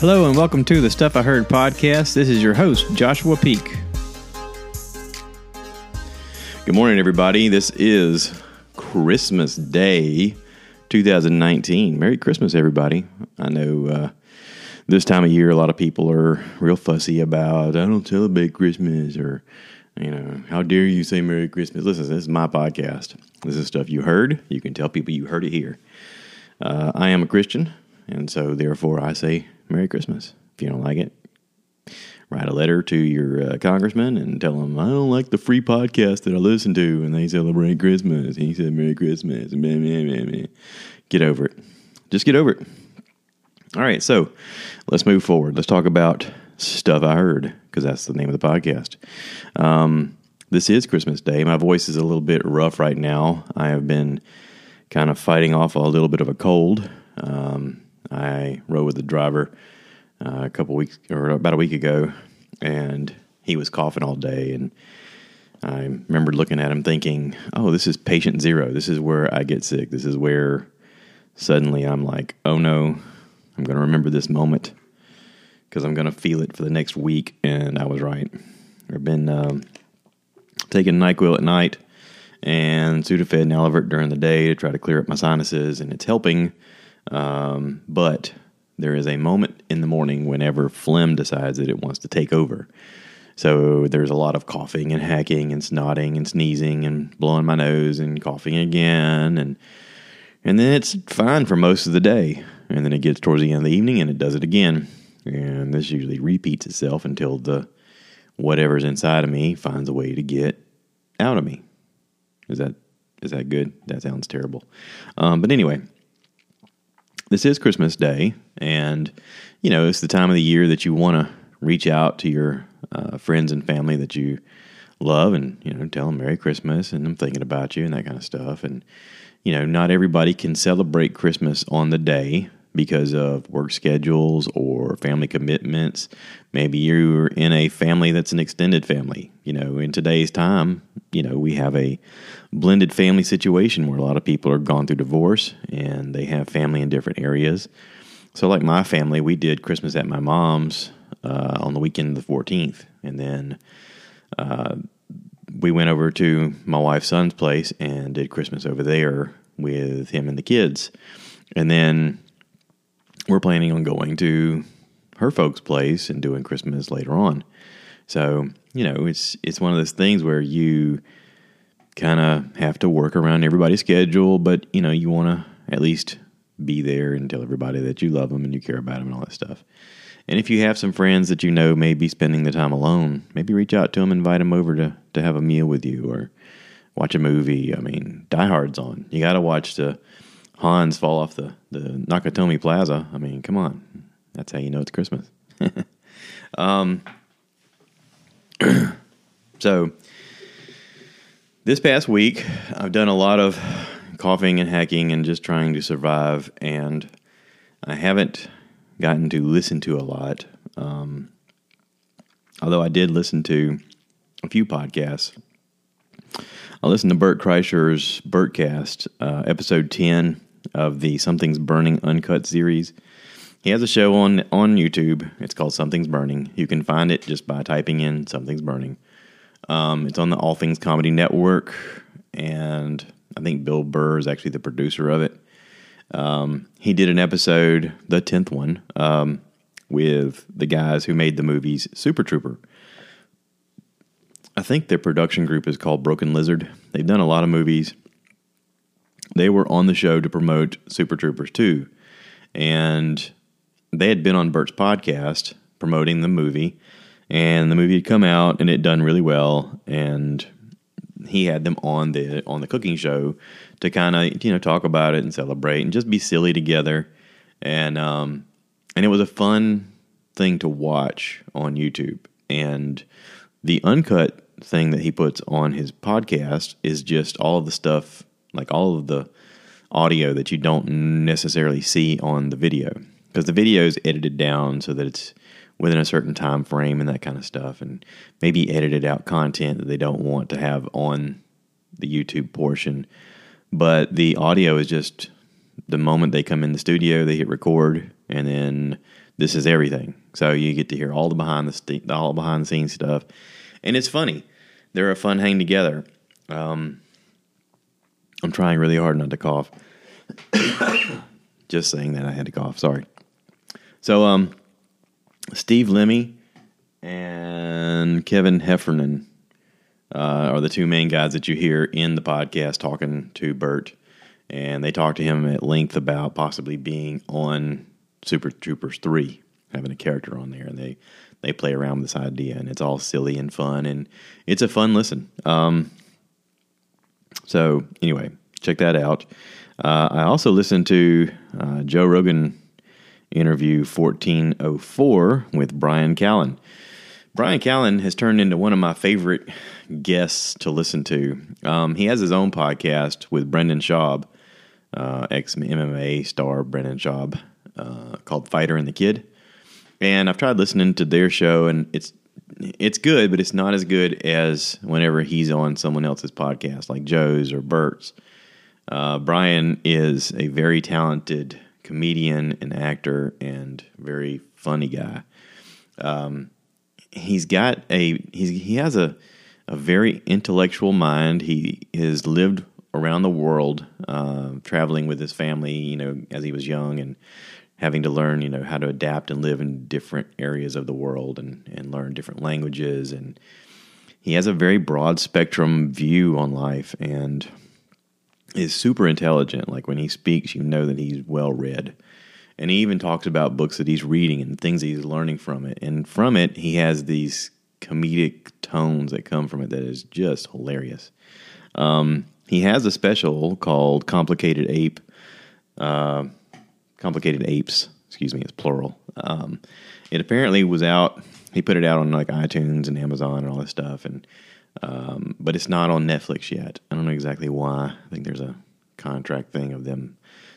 Hello and welcome to the Stuff I Heard podcast. This is your host, Joshua Peak. Good morning, everybody. This is Christmas Day 2019. Merry Christmas, everybody. I know uh, this time of year, a lot of people are real fussy about, I don't celebrate Christmas or, you know, how dare you say Merry Christmas. Listen, this is my podcast. This is stuff you heard. You can tell people you heard it here. Uh, I am a Christian, and so therefore I say Merry Christmas. If you don't like it, write a letter to your uh, congressman and tell him I don't like the free podcast that I listen to and they celebrate Christmas. He said Merry Christmas. Get over it. Just get over it. All right, so let's move forward. Let's talk about stuff I heard because that's the name of the podcast. Um, this is Christmas Day. My voice is a little bit rough right now. I have been kind of fighting off a little bit of a cold. Um, I rode with the driver uh, a couple weeks or about a week ago, and he was coughing all day. And I remember looking at him thinking, "Oh, this is patient zero. This is where I get sick. This is where suddenly I'm like, oh no, I'm going to remember this moment because I'm going to feel it for the next week." And I was right. I've been um, taking Nyquil at night and Sudafed and Alavert during the day to try to clear up my sinuses, and it's helping. Um, but there is a moment in the morning whenever phlegm decides that it wants to take over. So there's a lot of coughing and hacking and snotting and sneezing and blowing my nose and coughing again and and then it's fine for most of the day. And then it gets towards the end of the evening and it does it again. And this usually repeats itself until the whatever's inside of me finds a way to get out of me. Is that is that good? That sounds terrible. Um, but anyway, this is Christmas Day, and you know it's the time of the year that you want to reach out to your uh, friends and family that you love, and you know tell them Merry Christmas, and I'm thinking about you, and that kind of stuff. And you know, not everybody can celebrate Christmas on the day because of work schedules or family commitments. Maybe you're in a family that's an extended family. You know, in today's time, you know, we have a blended family situation where a lot of people are gone through divorce and they have family in different areas. So, like my family, we did Christmas at my mom's uh, on the weekend of the 14th. And then uh, we went over to my wife's son's place and did Christmas over there with him and the kids. And then we're planning on going to her folks' place and doing Christmas later on. So, you know, it's it's one of those things where you kind of have to work around everybody's schedule, but you know, you want to at least be there and tell everybody that you love them and you care about them and all that stuff. And if you have some friends that you know may be spending the time alone, maybe reach out to them, invite them over to to have a meal with you or watch a movie. I mean, Die Hard's on. You got to watch the Hans fall off the the Nakatomi Plaza. I mean, come on, that's how you know it's Christmas. um, so this past week, I've done a lot of coughing and hacking and just trying to survive, and I haven't gotten to listen to a lot. Um, although I did listen to a few podcasts. I listened to Bert Kreischer's Bertcast, uh, episode 10 of the Something's Burning Uncut series. He has a show on on YouTube. It's called Something's Burning. You can find it just by typing in Something's Burning. Um, it's on the All Things Comedy Network, and I think Bill Burr is actually the producer of it. Um, he did an episode, the tenth one, um, with the guys who made the movies Super Trooper. I think their production group is called Broken Lizard. They've done a lot of movies. They were on the show to promote Super Troopers 2. And they had been on Bert's podcast promoting the movie. And the movie had come out and it done really well. And he had them on the on the cooking show to kind of you know talk about it and celebrate and just be silly together. And um, and it was a fun thing to watch on YouTube. And the uncut thing that he puts on his podcast is just all the stuff, like all of the audio that you don't necessarily see on the video, because the video is edited down so that it's within a certain time frame and that kind of stuff, and maybe edited out content that they don't want to have on the YouTube portion. But the audio is just the moment they come in the studio, they hit record, and then this is everything. So you get to hear all the behind the st- all behind the scenes stuff, and it's funny. They're a fun hang together. Um, I'm trying really hard not to cough. Just saying that I had to cough. Sorry. So, um, Steve Lemme and Kevin Heffernan uh, are the two main guys that you hear in the podcast talking to Bert, and they talk to him at length about possibly being on Super Troopers three, having a character on there, and they they play around with this idea, and it's all silly and fun, and it's a fun listen. Um, so anyway, check that out. Uh, I also listened to uh, Joe Rogan interview 1404 with Bryan Callen. Bryan Callen has turned into one of my favorite guests to listen to. Um, he has his own podcast with Brendan Schaub, uh, ex MMA star Brendan Schaub, uh, called Fighter and the Kid. And I've tried listening to their show, and it's it's good, but it's not as good as whenever he's on someone else's podcast, like Joe's or Bert's. Uh, Bryan is a very talented comedian and actor and very funny guy. Um, he's got a he's, he has a a very intellectual mind. He has lived around the world, uh, traveling with his family. You know, as he was young and having to learn, you know, how to adapt and live in different areas of the world and and learn different languages. And he has a very broad spectrum view on life and is super intelligent. Like when he speaks, you know that he's well read. And he even talks about books that he's reading and things that he's learning from it. And from it, he has these comedic tones that come from it that is just hilarious. Um, he has a special called Complicated Ape. Uh, Complicated Apes, excuse me, it's plural. Um, it apparently was out. He put it out on like iTunes and Amazon and all this stuff, and um, but it's not on Netflix yet. I don't know exactly why. I think there's a contract thing of them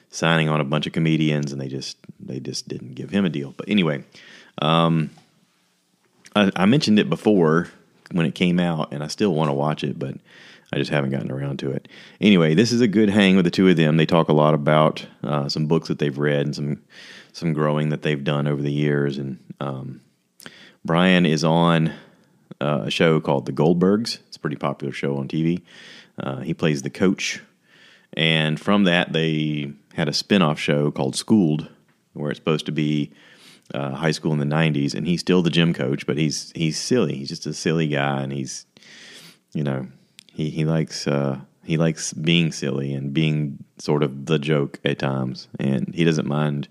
signing on a bunch of comedians, and they just they just didn't give him a deal. But anyway, um, I, I, mentioned it before when it came out, and I still want to watch it, but I just haven't gotten around to it. Anyway, this is a good hang with the two of them. They talk a lot about uh, some books that they've read and some some growing that they've done over the years. And um, Bryan is on uh, a show called The Goldbergs. It's a pretty popular show on TV. Uh, he plays the coach, and from that they had a spin-off show called Schooled, where it's supposed to be uh, high school in the '90s, and he's still the gym coach, but he's he's silly. He's just a silly guy, and he's you know he he likes uh, he likes being silly and being sort of the joke at times, and he doesn't mind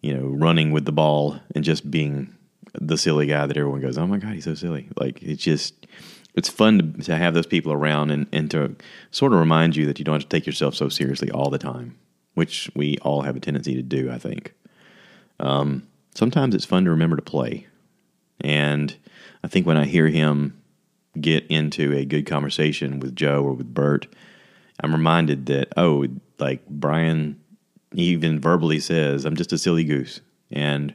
you know running with the ball and just being the silly guy that everyone goes, "Oh my god, he's so silly!" Like it's just it's fun to, to have those people around and, and to sort of remind you that you don't have to take yourself so seriously all the time which we all have a tendency to do, I think. Um, sometimes it's fun to remember to play. And I think when I hear him get into a good conversation with Joe or with Bert, I'm reminded that, oh, like Bryan even verbally says, I'm just a silly goose. And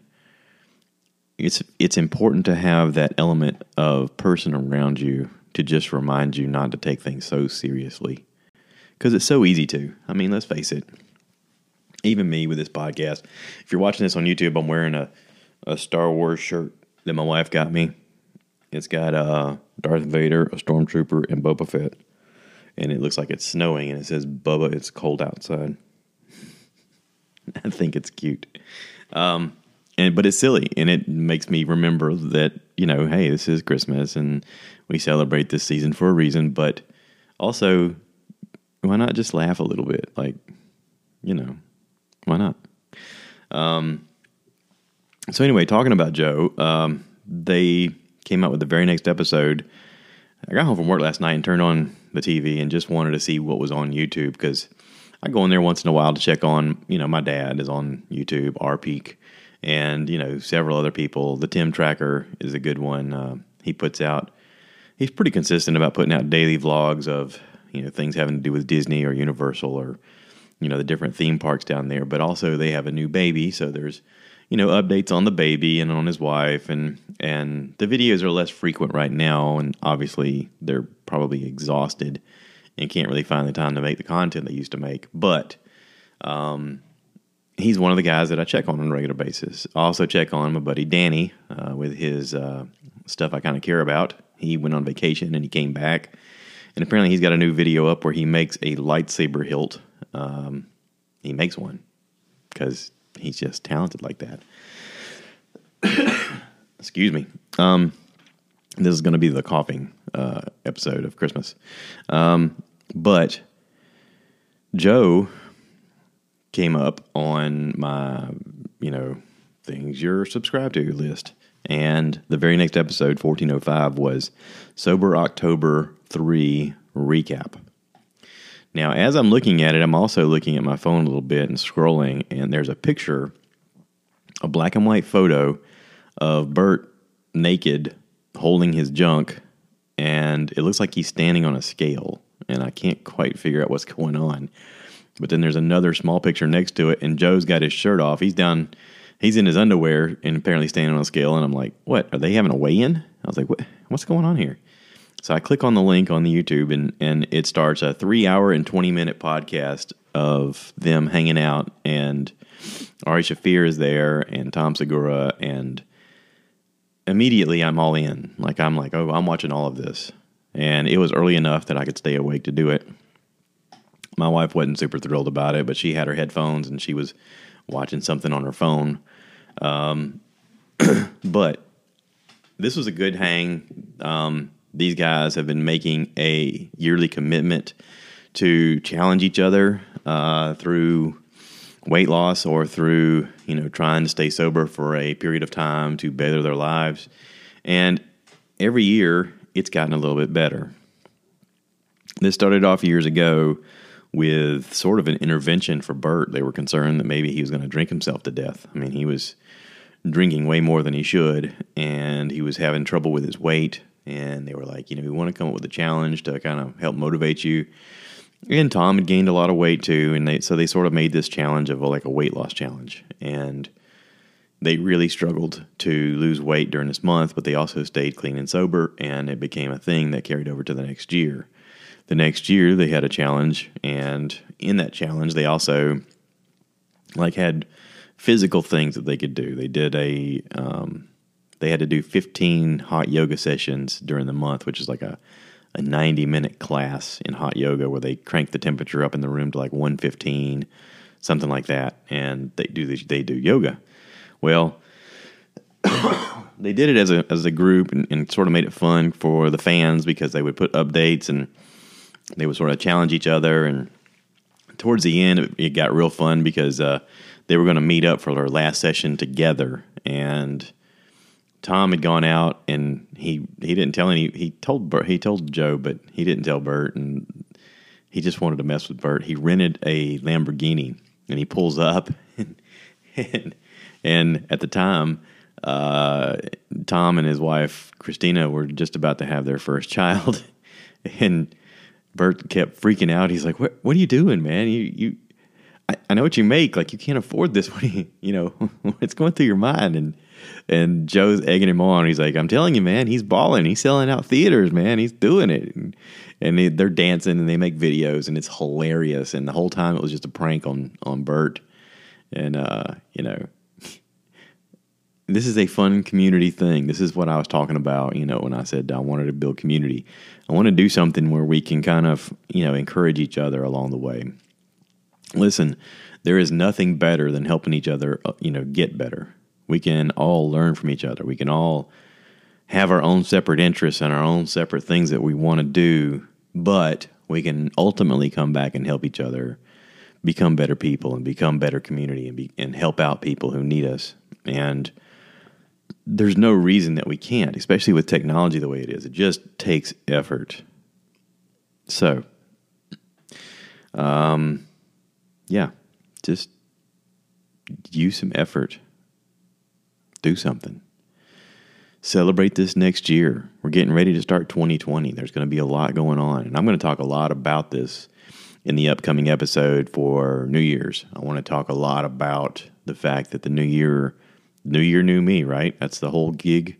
it's it's important to have that element of person around you to just remind you not to take things so seriously. Because it's so easy to. I mean, let's face it even me with this podcast. If you're watching this on YouTube, I'm wearing a, a Star Wars shirt that my wife got me. It's got uh, Darth Vader, a stormtrooper, and Boba Fett. And it looks like it's snowing, and it says, Bubba, it's cold outside. I think it's cute. Um, and but it's silly, and it makes me remember that you know, hey, this is Christmas, and we celebrate this season for a reason. But also, why not just laugh a little bit? Like, you know, why not? Um, so anyway, talking about Joe, um, they came out with the very next episode. I got home from work last night and turned on the TV and just wanted to see what was on YouTube because I go in there once in a while to check on. You know, my dad is on YouTube, R Peak, and you know several other people. The Tim Tracker is a good one. Uh, he puts out. He's pretty consistent about putting out daily vlogs of you know things having to do with Disney or Universal or you know the different theme parks down there. But also they have a new baby, so there's you know updates on the baby and on his wife, and and the videos are less frequent right now, and obviously they're probably exhausted and can't really find the time to make the content they used to make. But um, he's one of the guys that I check on on a regular basis. I also check on my buddy Danny uh, with his uh, stuff I kind of care about. He went on vacation and he came back, and apparently he's got a new video up where he makes a lightsaber hilt. Um, he makes one because he's just talented like that. Excuse me. Um, this is going to be the coughing uh, episode of Christmas. Um, but Joe came up on my, you know, things you're subscribed to list. And the very next episode, 1405, was Sober October 3 recap. Now, as I'm looking at it, I'm also looking at my phone a little bit and scrolling, and there's a picture, a black and white photo of Bert naked holding his junk, and it looks like he's standing on a scale, and I can't quite figure out what's going on. But then there's another small picture next to it, and Joe's got his shirt off. He's down, he's in his underwear, and apparently standing on a scale. And I'm like, "What? Are they having a weigh-in?" I was like, "What? What's going on here?" So I click on the link on the YouTube, and and it starts a three-hour and twenty-minute podcast of them hanging out, and Ari Shaffir is there, and Tom Segura, and immediately I'm all in. Like I'm like, oh, I'm watching all of this, and it was early enough that I could stay awake to do it. My wife wasn't super thrilled about it, but she had her headphones and she was watching something on her phone. Um, but this was a good hang. Um, these guys have been making a yearly commitment to challenge each other uh, through weight loss or through you know trying to stay sober for a period of time to better their lives and every year it's gotten a little bit better this started off years ago with sort of an intervention for Bert. They were concerned that maybe he was going to drink himself to death. I mean, he was drinking way more than he should, and he was having trouble with his weight. And they were like, you know, we want to come up with a challenge to kind of help motivate you. And Tom had gained a lot of weight too, and they so they sort of made this challenge of a, like a weight loss challenge, and they really struggled to lose weight during this month, but they also stayed clean and sober, and it became a thing that carried over to the next year. The next year, they had a challenge, and in that challenge, they also like had physical things that they could do. They did a um, they had to do 15 hot yoga sessions during the month, which is like a a 90 minute class in hot yoga where they crank the temperature up in the room to like 115, something like that, and they do they do yoga. Well, they did it as a as a group and, and, sort of made it fun for the fans because they would put updates and they would sort of challenge each other. And towards the end, it, it got real fun because uh, they were going to meet up for their last session together and Tom had gone out and he he didn't tell any. He told Bert, he told Joe, but he didn't tell Bert, and he just wanted to mess with Bert. He rented a Lamborghini and he pulls up, and and, and at the time, uh, Tom and his wife Christina were just about to have their first child, and Bert kept freaking out. He's like, "What what are you doing, man? You you." I, I know what you make. Like you can't afford this. What you, you know? What's going through your mind? And and Joe's egging him on. He's like, "I'm telling you, man, he's balling. He's selling out theaters, man. He's doing it." And, they, they're dancing and they make videos, and it's hilarious. And the whole time it was just a prank on on Bert. And uh, you know, this is a fun community thing. This is what I was talking about, you know, when I said I wanted to build community. I want to do something where we can kind of, you know, encourage each other along the way. Listen, there is nothing better than helping each other, uh, you know, get better. We can all learn from each other. We can all have our own separate interests and our own separate things that we want to do, but we can ultimately come back and help each other become better people and become better community and be, and help out people who need us. And there's no reason that we can't, especially with technology the way it is. It just takes effort. So, um, yeah, just use some effort do something. Celebrate this next year. We're getting ready to start 2020. There's going to be a lot going on. And I'm going to talk a lot about this in the upcoming episode for New Year's. I want to talk a lot about the fact that the new year, new year, new me, right? That's the whole gig.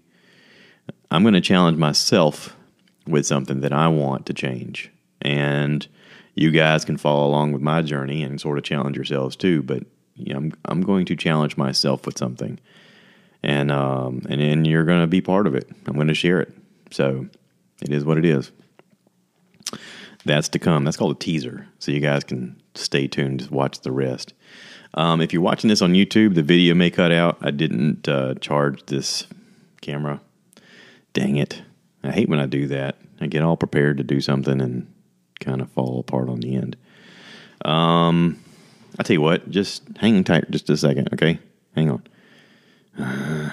I'm going to challenge myself with something that I want to change. And you guys can follow along with my journey and sort of challenge yourselves too. But you know, I'm I'm going to challenge myself with something, and um, and then you're going to be part of it. I'm going to share it. So it is what it is. That's to come. That's called a teaser. So you guys can stay tuned to watch the rest. Um, if you're watching this on YouTube, the video may cut out. I didn't uh, charge this camera. Dang it. I hate when I do that. I get all prepared to do something and kind of fall apart on the end. Um, I tell you what, just hang tight just a second, okay? Hang on. All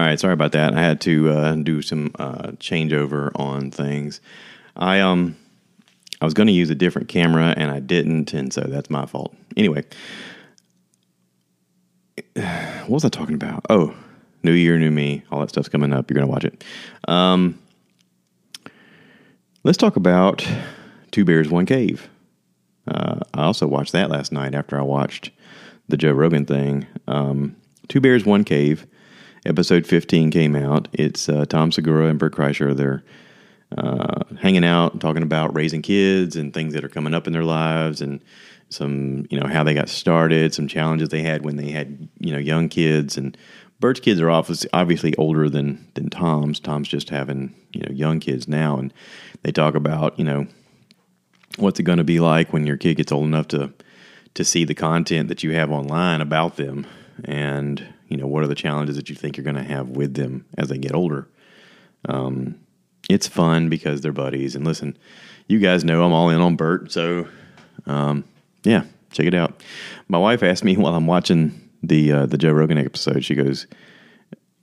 right, sorry about that. I had to uh, do some uh, changeover on things. I um, I was going to use a different camera and I didn't, and so that's my fault. Anyway, what was I talking about? Oh, New Year, New Me, all that stuff's coming up. You're going to watch it. Um, let's talk about Two Bears, One Cave. Uh, I also watched that last night after I watched the Joe Rogan thing. Um, Two Bears, One Cave, episode 15 came out. It's uh, Tom Segura and Bert Kreischer. They're uh, hanging out, talking about raising kids and things that are coming up in their lives, and some you know how they got started, some challenges they had when they had you know young kids. And Bert's kids are obviously older than than Tom's. Tom's just having you know young kids now, and they talk about you know what's it going to be like when your kid gets old enough to to see the content that you have online about them, and you know what are the challenges that you think you're going to have with them as they get older. Um, it's fun because they're buddies. And listen, you guys know I'm all in on Bert, so um, yeah, check it out. My wife asked me while I'm watching the uh, the Joe Rogan episode. She goes,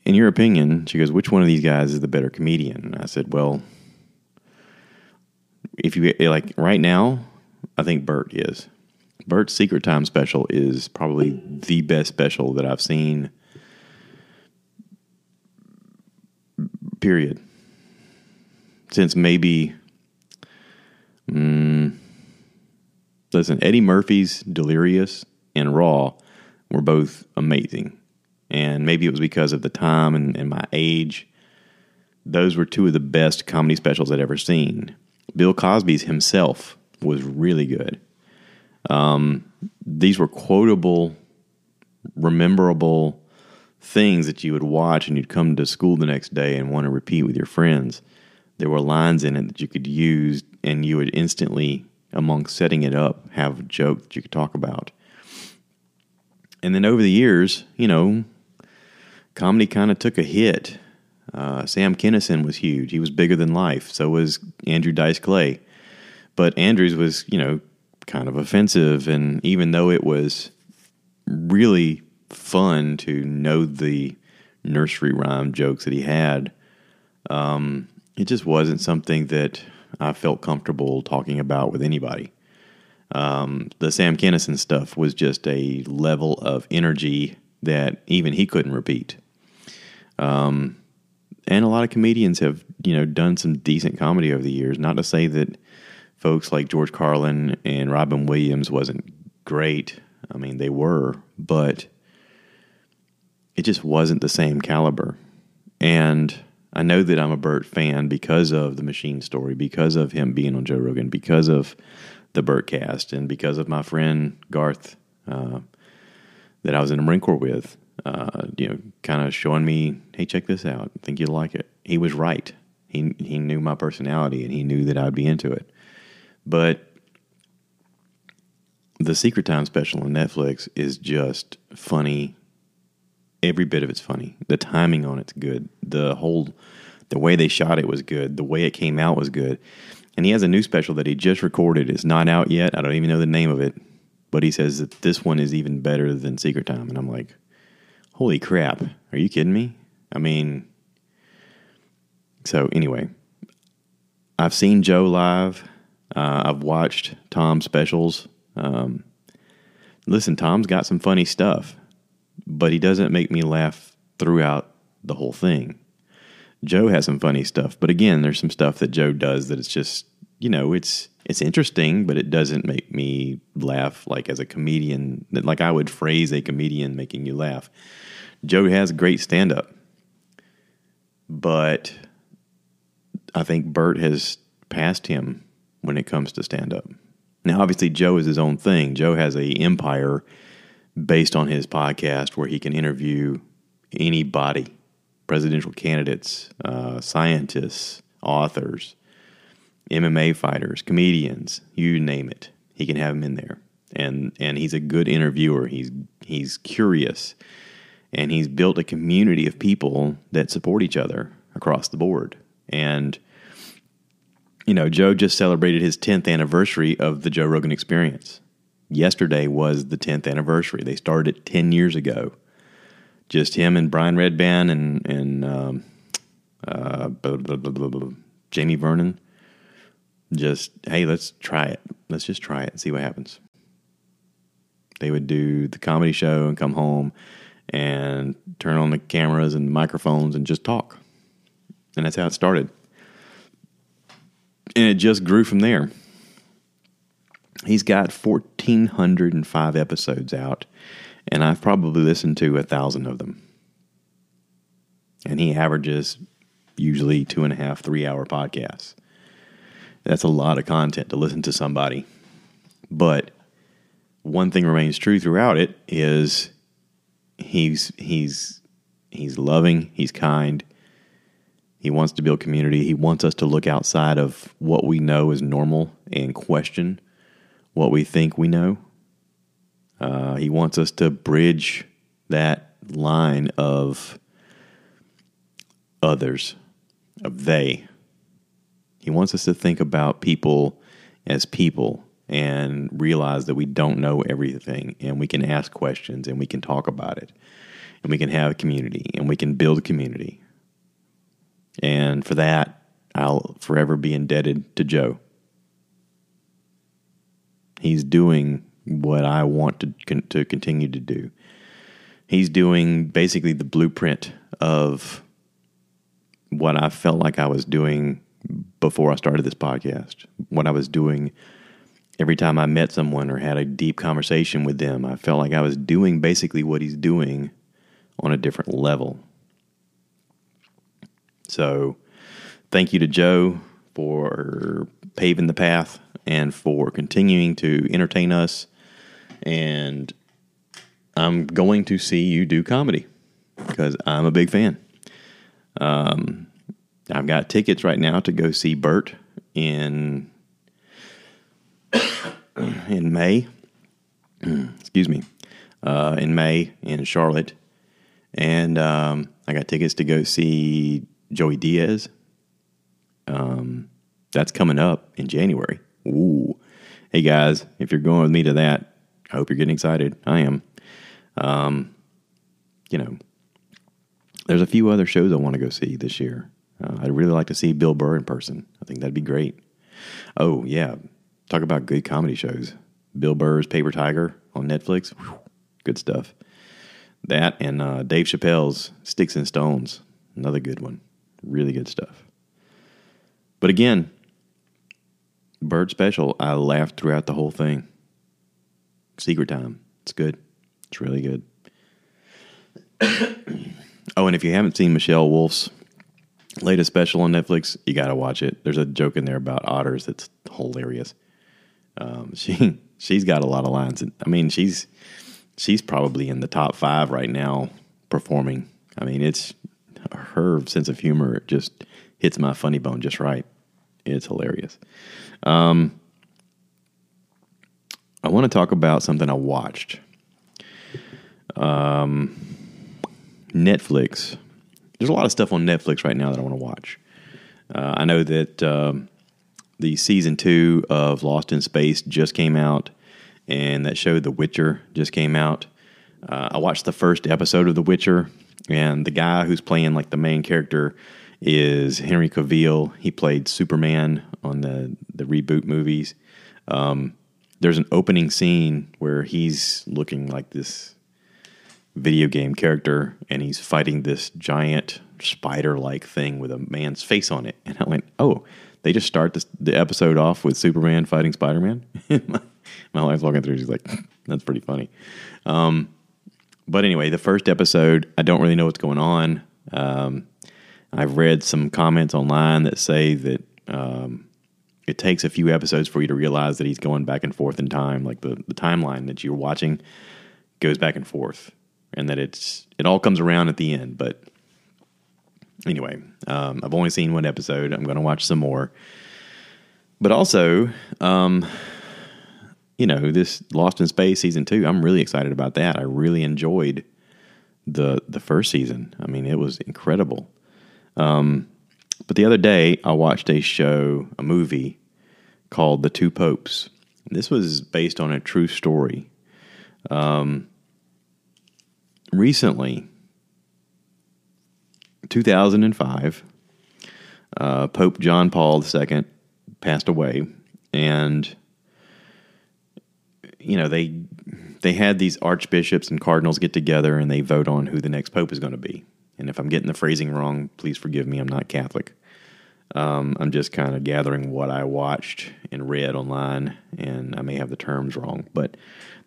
"In your opinion," she goes, "Which one of these guys is the better comedian?" And I said, "Well, if you like right now, I think Bert is. Bert's Secret Time special is probably the best special that I've seen. Period since maybe. Mm, listen, Eddie Murphy's Delirious and Raw were both amazing. And maybe it was because of the time and, and my age. Those were two of the best comedy specials I'd ever seen. Bill Cosby's himself was really good. Um, these were quotable, rememberable things that you would watch and you'd come to school the next day and want to repeat with your friends there were lines in it that you could use, and you would instantly, among setting it up, have a joke that you could talk about. And then over the years, you know, comedy kind of took a hit. Uh, Sam Kinison was huge. He was bigger than life. So was Andrew Dice Clay. But Andrews was, you know, kind of offensive. And even though it was really fun to know the nursery rhyme jokes that he had, um, it just wasn't something that I felt comfortable talking about with anybody. Um, the Sam Kinison stuff was just a level of energy that even he couldn't repeat. Um, and a lot of comedians have, you know, done some decent comedy over the years. Not to say that folks like George Carlin and Robin Williams wasn't great. I mean, they were, but it just wasn't the same caliber. And I know that I'm a Bert fan because of the Machine story, because of him being on Joe Rogan, because of the Bertcast, and because of my friend Garth uh, that I was in the Marine Corps with. Uh, you know, kind of showing me, hey, check this out. I think you'd like it. He was right. He he knew my personality, and he knew that I'd be into it. But the Secret Time special on Netflix is just funny every bit of it's funny. The timing on it's good. The whole the way they shot it was good. The way it came out was good. And he has a new special that he just recorded. It's not out yet. I don't even know the name of it. But he says that this one is even better than Secret Time. And I'm like, holy crap. Are you kidding me? I mean, so anyway, I've seen Joe live. Uh, I've watched Tom's specials. Um, listen, Tom's got some funny stuff but he doesn't make me laugh throughout the whole thing. Joe has some funny stuff, but again, there's some stuff that Joe does that it's just, you know, it's it's interesting, but it doesn't make me laugh like as a comedian, like I would phrase a comedian making you laugh. Joe has great stand up, but I think Bert has passed him when it comes to stand up. Now, obviously, Joe is his own thing. Joe has a empire based on his podcast where he can interview anybody, presidential candidates, uh, scientists, authors, MMA fighters, comedians, you name it. He can have them in there. And and he's a good interviewer. He's he's curious. And he's built a community of people that support each other across the board. And you know, Joe just celebrated his 10th anniversary of the Joe Rogan experience. Yesterday was the 10th anniversary. They started it 10 years ago. Just him and Brian Redban and, and um, uh, blah, blah, blah, Jamie Vernon. Just, hey, let's try it. Let's just try it and see what happens. They would do the comedy show and come home and turn on the cameras and microphones and just talk. And that's how it started and it just grew from there. He's got 1,405 episodes out, and I've probably listened to a thousand of them. And he averages usually two and a half, three hour podcasts. That's a lot of content to listen to somebody. But one thing remains true throughout it is he's he's he's loving, he's kind, he wants to build community. He wants us to look outside of what we know is normal and question what we think we know. Uh, he wants us to bridge that line of others, of they. He wants us to think about people as people and realize that we don't know everything and we can ask questions and we can talk about it and we can have a community and we can build community and for that, I'll forever be indebted to Joe. He's doing what I want to, con- to continue to do. He's doing basically the blueprint of what I felt like I was doing before I started this podcast. What I was doing every time I met someone or had a deep conversation with them, I felt like I was doing basically what he's doing on a different level. So, thank you to Joe for paving the path and for continuing to entertain us. And I'm going to see you do comedy because I'm a big fan. Um, I've got tickets right now to go see Bert in in May. Excuse me, uh, in May in Charlotte, and um, I got tickets to go see Joey Diaz. Um, that's coming up in January. Ooh. Hey guys, if you're going with me to that, I hope you're getting excited. I am. Um, you know, there's a few other shows I want to go see this year. Uh, I'd really like to see Bill Burr in person. I think that'd be great. Oh, yeah. Talk about good comedy shows. Bill Burr's Paper Tiger on Netflix. Whew, good stuff. That and uh, Dave Chappelle's Sticks and Stones. Another good one. Really good stuff. But again, Bert Special, I laughed throughout the whole thing. Secret Time. It's good. It's really good. oh, and if you haven't seen Michelle Wolf's latest special on Netflix, you got to watch it. There's a joke in there about otters that's hilarious. Um, she she's got a lot of lines. I mean, she's she's probably in the top five right now performing. I mean, it's her sense of humor just hits my funny bone just right. It's hilarious. Um, I want to talk about something I watched. Um, Netflix. There's a lot of stuff on Netflix right now that I want to watch. Uh, I know that um, the season two of Lost in Space just came out, and that show The Witcher just came out. Uh, I watched the first episode of The Witcher and the guy who's playing like the main character is Henry Cavill. He played Superman on the the reboot movies. Um, there's an opening scene where he's looking like this video game character and he's fighting this giant spider like thing with a man's face on it. And I went, oh, they just start this, the episode off with Superman fighting Spider Man. my, my wife's walking through, she's like, that's pretty funny. Um, but anyway, the first episode, I don't really know what's going on. Um, I've read some comments online that say that um, it takes a few episodes for you to realize that he's going back and forth in time. Like the, the timeline that you're watching goes back and forth, and that it's it all comes around at the end. But anyway, um, I've only seen one episode. I'm going to watch some more. But also, um, you know, this Lost in Space season two. I'm really excited about that. I really enjoyed the the first season. I mean, it was incredible. Um, but the other day, I watched a show, a movie called The Two Popes. This was based on a true story. Um, recently, 2005, uh, Pope John Paul II passed away, and you know they they had these archbishops and cardinals get together and they vote on who the next pope is going to be. And if I'm getting the phrasing wrong, please forgive me. I'm not Catholic. Um, I'm just kind of gathering what I watched and read online, and I may have the terms wrong. But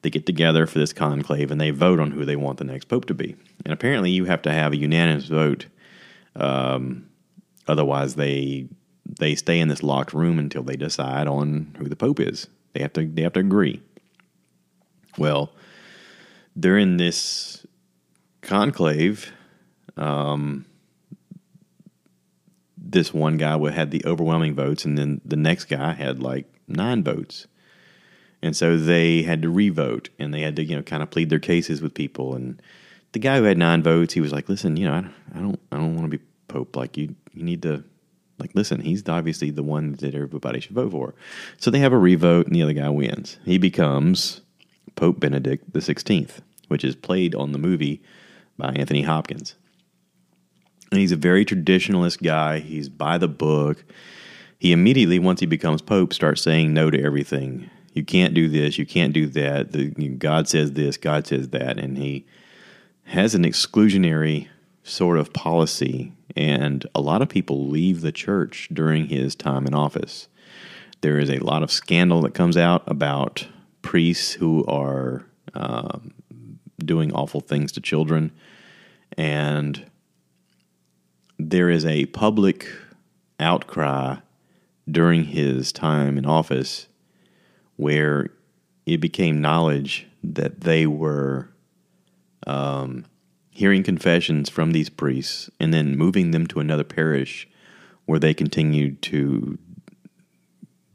they get together for this conclave and they vote on who they want the next pope to be. And apparently, you have to have a unanimous vote. Um, otherwise, they they stay in this locked room until they decide on who the pope is. They have to they have to agree. Well, during this conclave, um, this one guy had the overwhelming votes, and then the next guy had like nine votes. And so they had to revote, and they had to, you know, kind of plead their cases with people. And the guy who had nine votes, he was like, "Listen, you know, I, I don't, I don't want to be pope. Like you, you need to, like, listen. He's obviously the one that everybody should vote for." So they have a revote, and the other guy wins. He becomes Pope Benedict XVI, which is played on the movie by Anthony Hopkins. And he's a very traditionalist guy. He's by the book. He immediately, once he becomes pope, starts saying no to everything. You can't do this. You can't do that. The, God says this. God says that. And he has an exclusionary sort of policy. And a lot of people leave the church during his time in office. There is a lot of scandal that comes out about priests who are um, doing awful things to children. And there is a public outcry during his time in office where it became knowledge that they were um, hearing confessions from these priests and then moving them to another parish where they continued to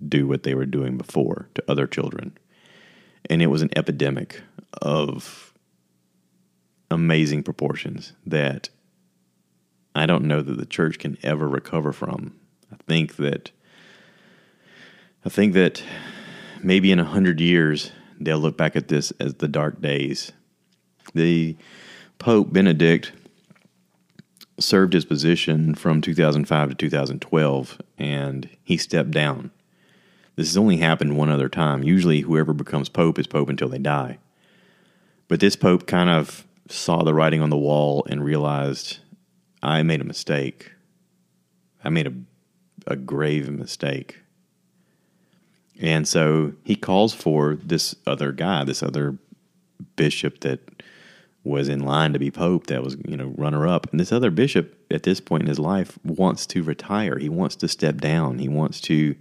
do what they were doing before to other children. And it was an epidemic of amazing proportions that I don't know that the church can ever recover from. I think that I think that maybe in a hundred years they'll look back at this as the dark days. The Pope Benedict served his position from 2005 to 2012, and he stepped down. This has only happened one other time. Usually, whoever becomes pope is pope until they die. But this pope kind of saw the writing on the wall and realized I made a mistake. I made a, a grave mistake. And so he calls for this other guy, this other bishop that was in line to be pope, that was, you know, runner up. And this other bishop at this point in his life wants to retire. He wants to step down. He wants to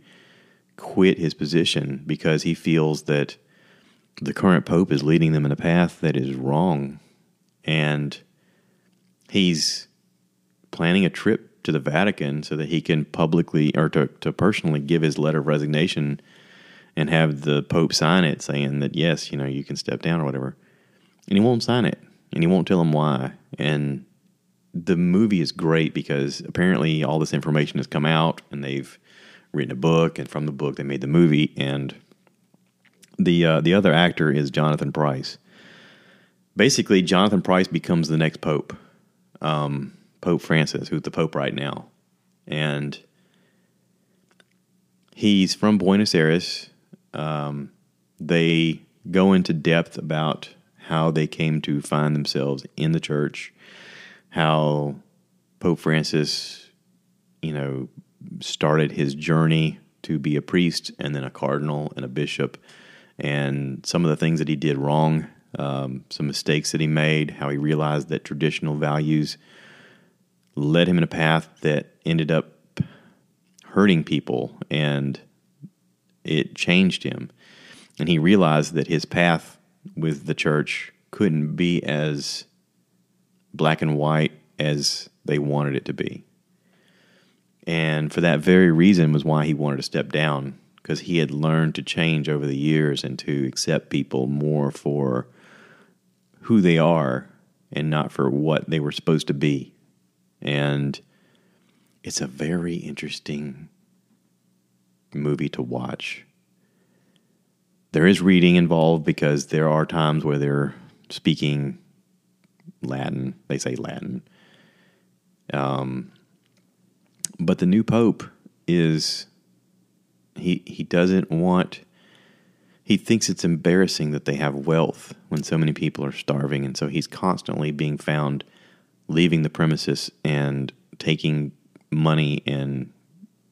quit his position because he feels that the current pope is leading them in a path that is wrong. And he's planning a trip to the Vatican so that he can publicly or to, to personally give his letter of resignation and have the Pope sign it saying that, yes, you know, you can step down or whatever. And he won't sign it and he won't tell him why. And the movie is great because apparently all this information has come out and they've written a book and from the book they made the movie and the uh, the other actor is Jonathan Pryce. Basically, Jonathan Pryce becomes the next pope. Um, Pope Francis, who's the Pope right now. And he's from Buenos Aires. Um, they go into depth about how they came to find themselves in the church, how Pope Francis, you know, started his journey to be a priest and then a cardinal and a bishop, and some of the things that he did wrong, um, some mistakes that he made, how he realized that traditional values led him in a path that ended up hurting people and it changed him. And he realized that his path with the church couldn't be as black and white as they wanted it to be. And for that very reason was why he wanted to step down because he had learned to change over the years and to accept people more for who they are and not for what they were supposed to be. And it's a very interesting movie to watch. There is reading involved because there are times where they're speaking Latin. They say Latin. Um, but the new pope is he he doesn't want he thinks it's embarrassing that they have wealth when so many people are starving and so he's constantly being found leaving the premises and taking money and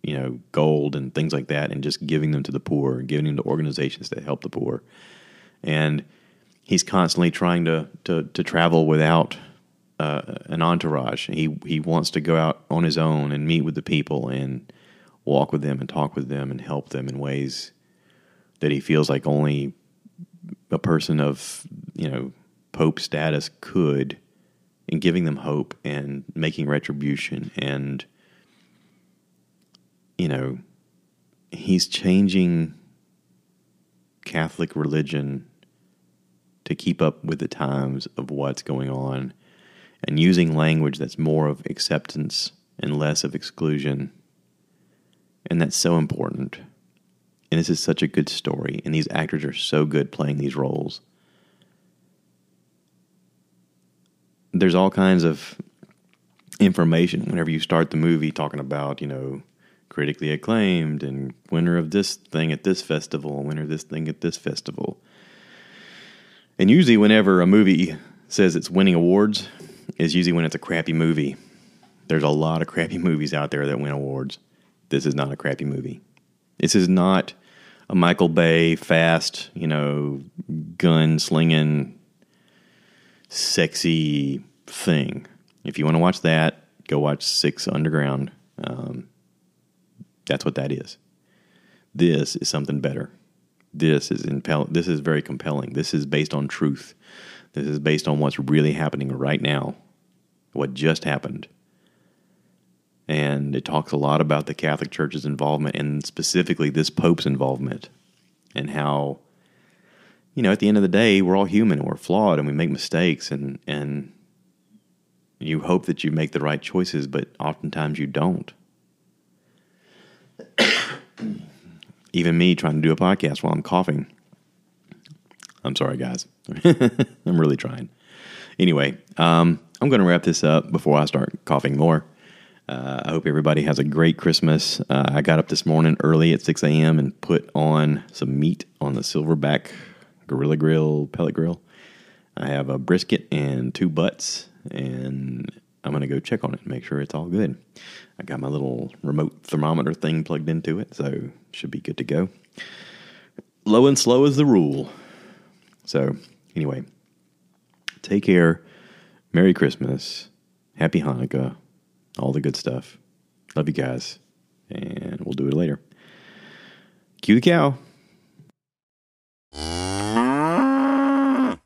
you know gold and things like that and just giving them to the poor giving them to organizations that help the poor. And he's constantly trying to to, to travel without uh, an entourage. He he wants to go out on his own and meet with the people and walk with them and talk with them and help them in ways that he feels like only a person of you know pope status could and giving them hope and making retribution. And you know he's changing catholic religion to keep up with the times of what's going on and using language that's more of acceptance and less of exclusion and that's so important. And this is such a good story. And these actors are so good playing these roles. There's all kinds of information whenever you start the movie talking about, you know, critically acclaimed and winner of this thing at this festival, winner of this thing at this festival. And usually, whenever a movie says it's winning awards, is usually when it's a crappy movie. There's a lot of crappy movies out there that win awards this is not a crappy movie. This is not a Michael Bay fast, you know, gun slinging, sexy thing. If you want to watch that, go watch Six Underground. Um, that's what that is. This is something better. This is impel- This is very compelling. This is based on truth. This is based on what's really happening right now. What just happened. And it talks a lot about the Catholic Church's involvement and specifically this Pope's involvement and how you know at the end of the day we're all human and we're flawed and we make mistakes and and you hope that you make the right choices but oftentimes you don't. Even me trying to do a podcast while I'm coughing. I'm sorry guys I'm really trying anyway um, I'm going to wrap this up before I start coughing more uh, I hope everybody has a great Christmas. Uh, I got up this morning early at 6 a.m. and put on some meat on the Silverbac Grilla Grill pellet grill. I have a brisket and two butts, and I'm going to go check on it and make sure it's all good. I got my little remote thermometer thing plugged into it, so should be good to go. Low and slow is the rule. So, anyway, take care. Merry Christmas. Happy Hanukkah all the good stuff. Love you guys, and we'll do it later. Cue the cow.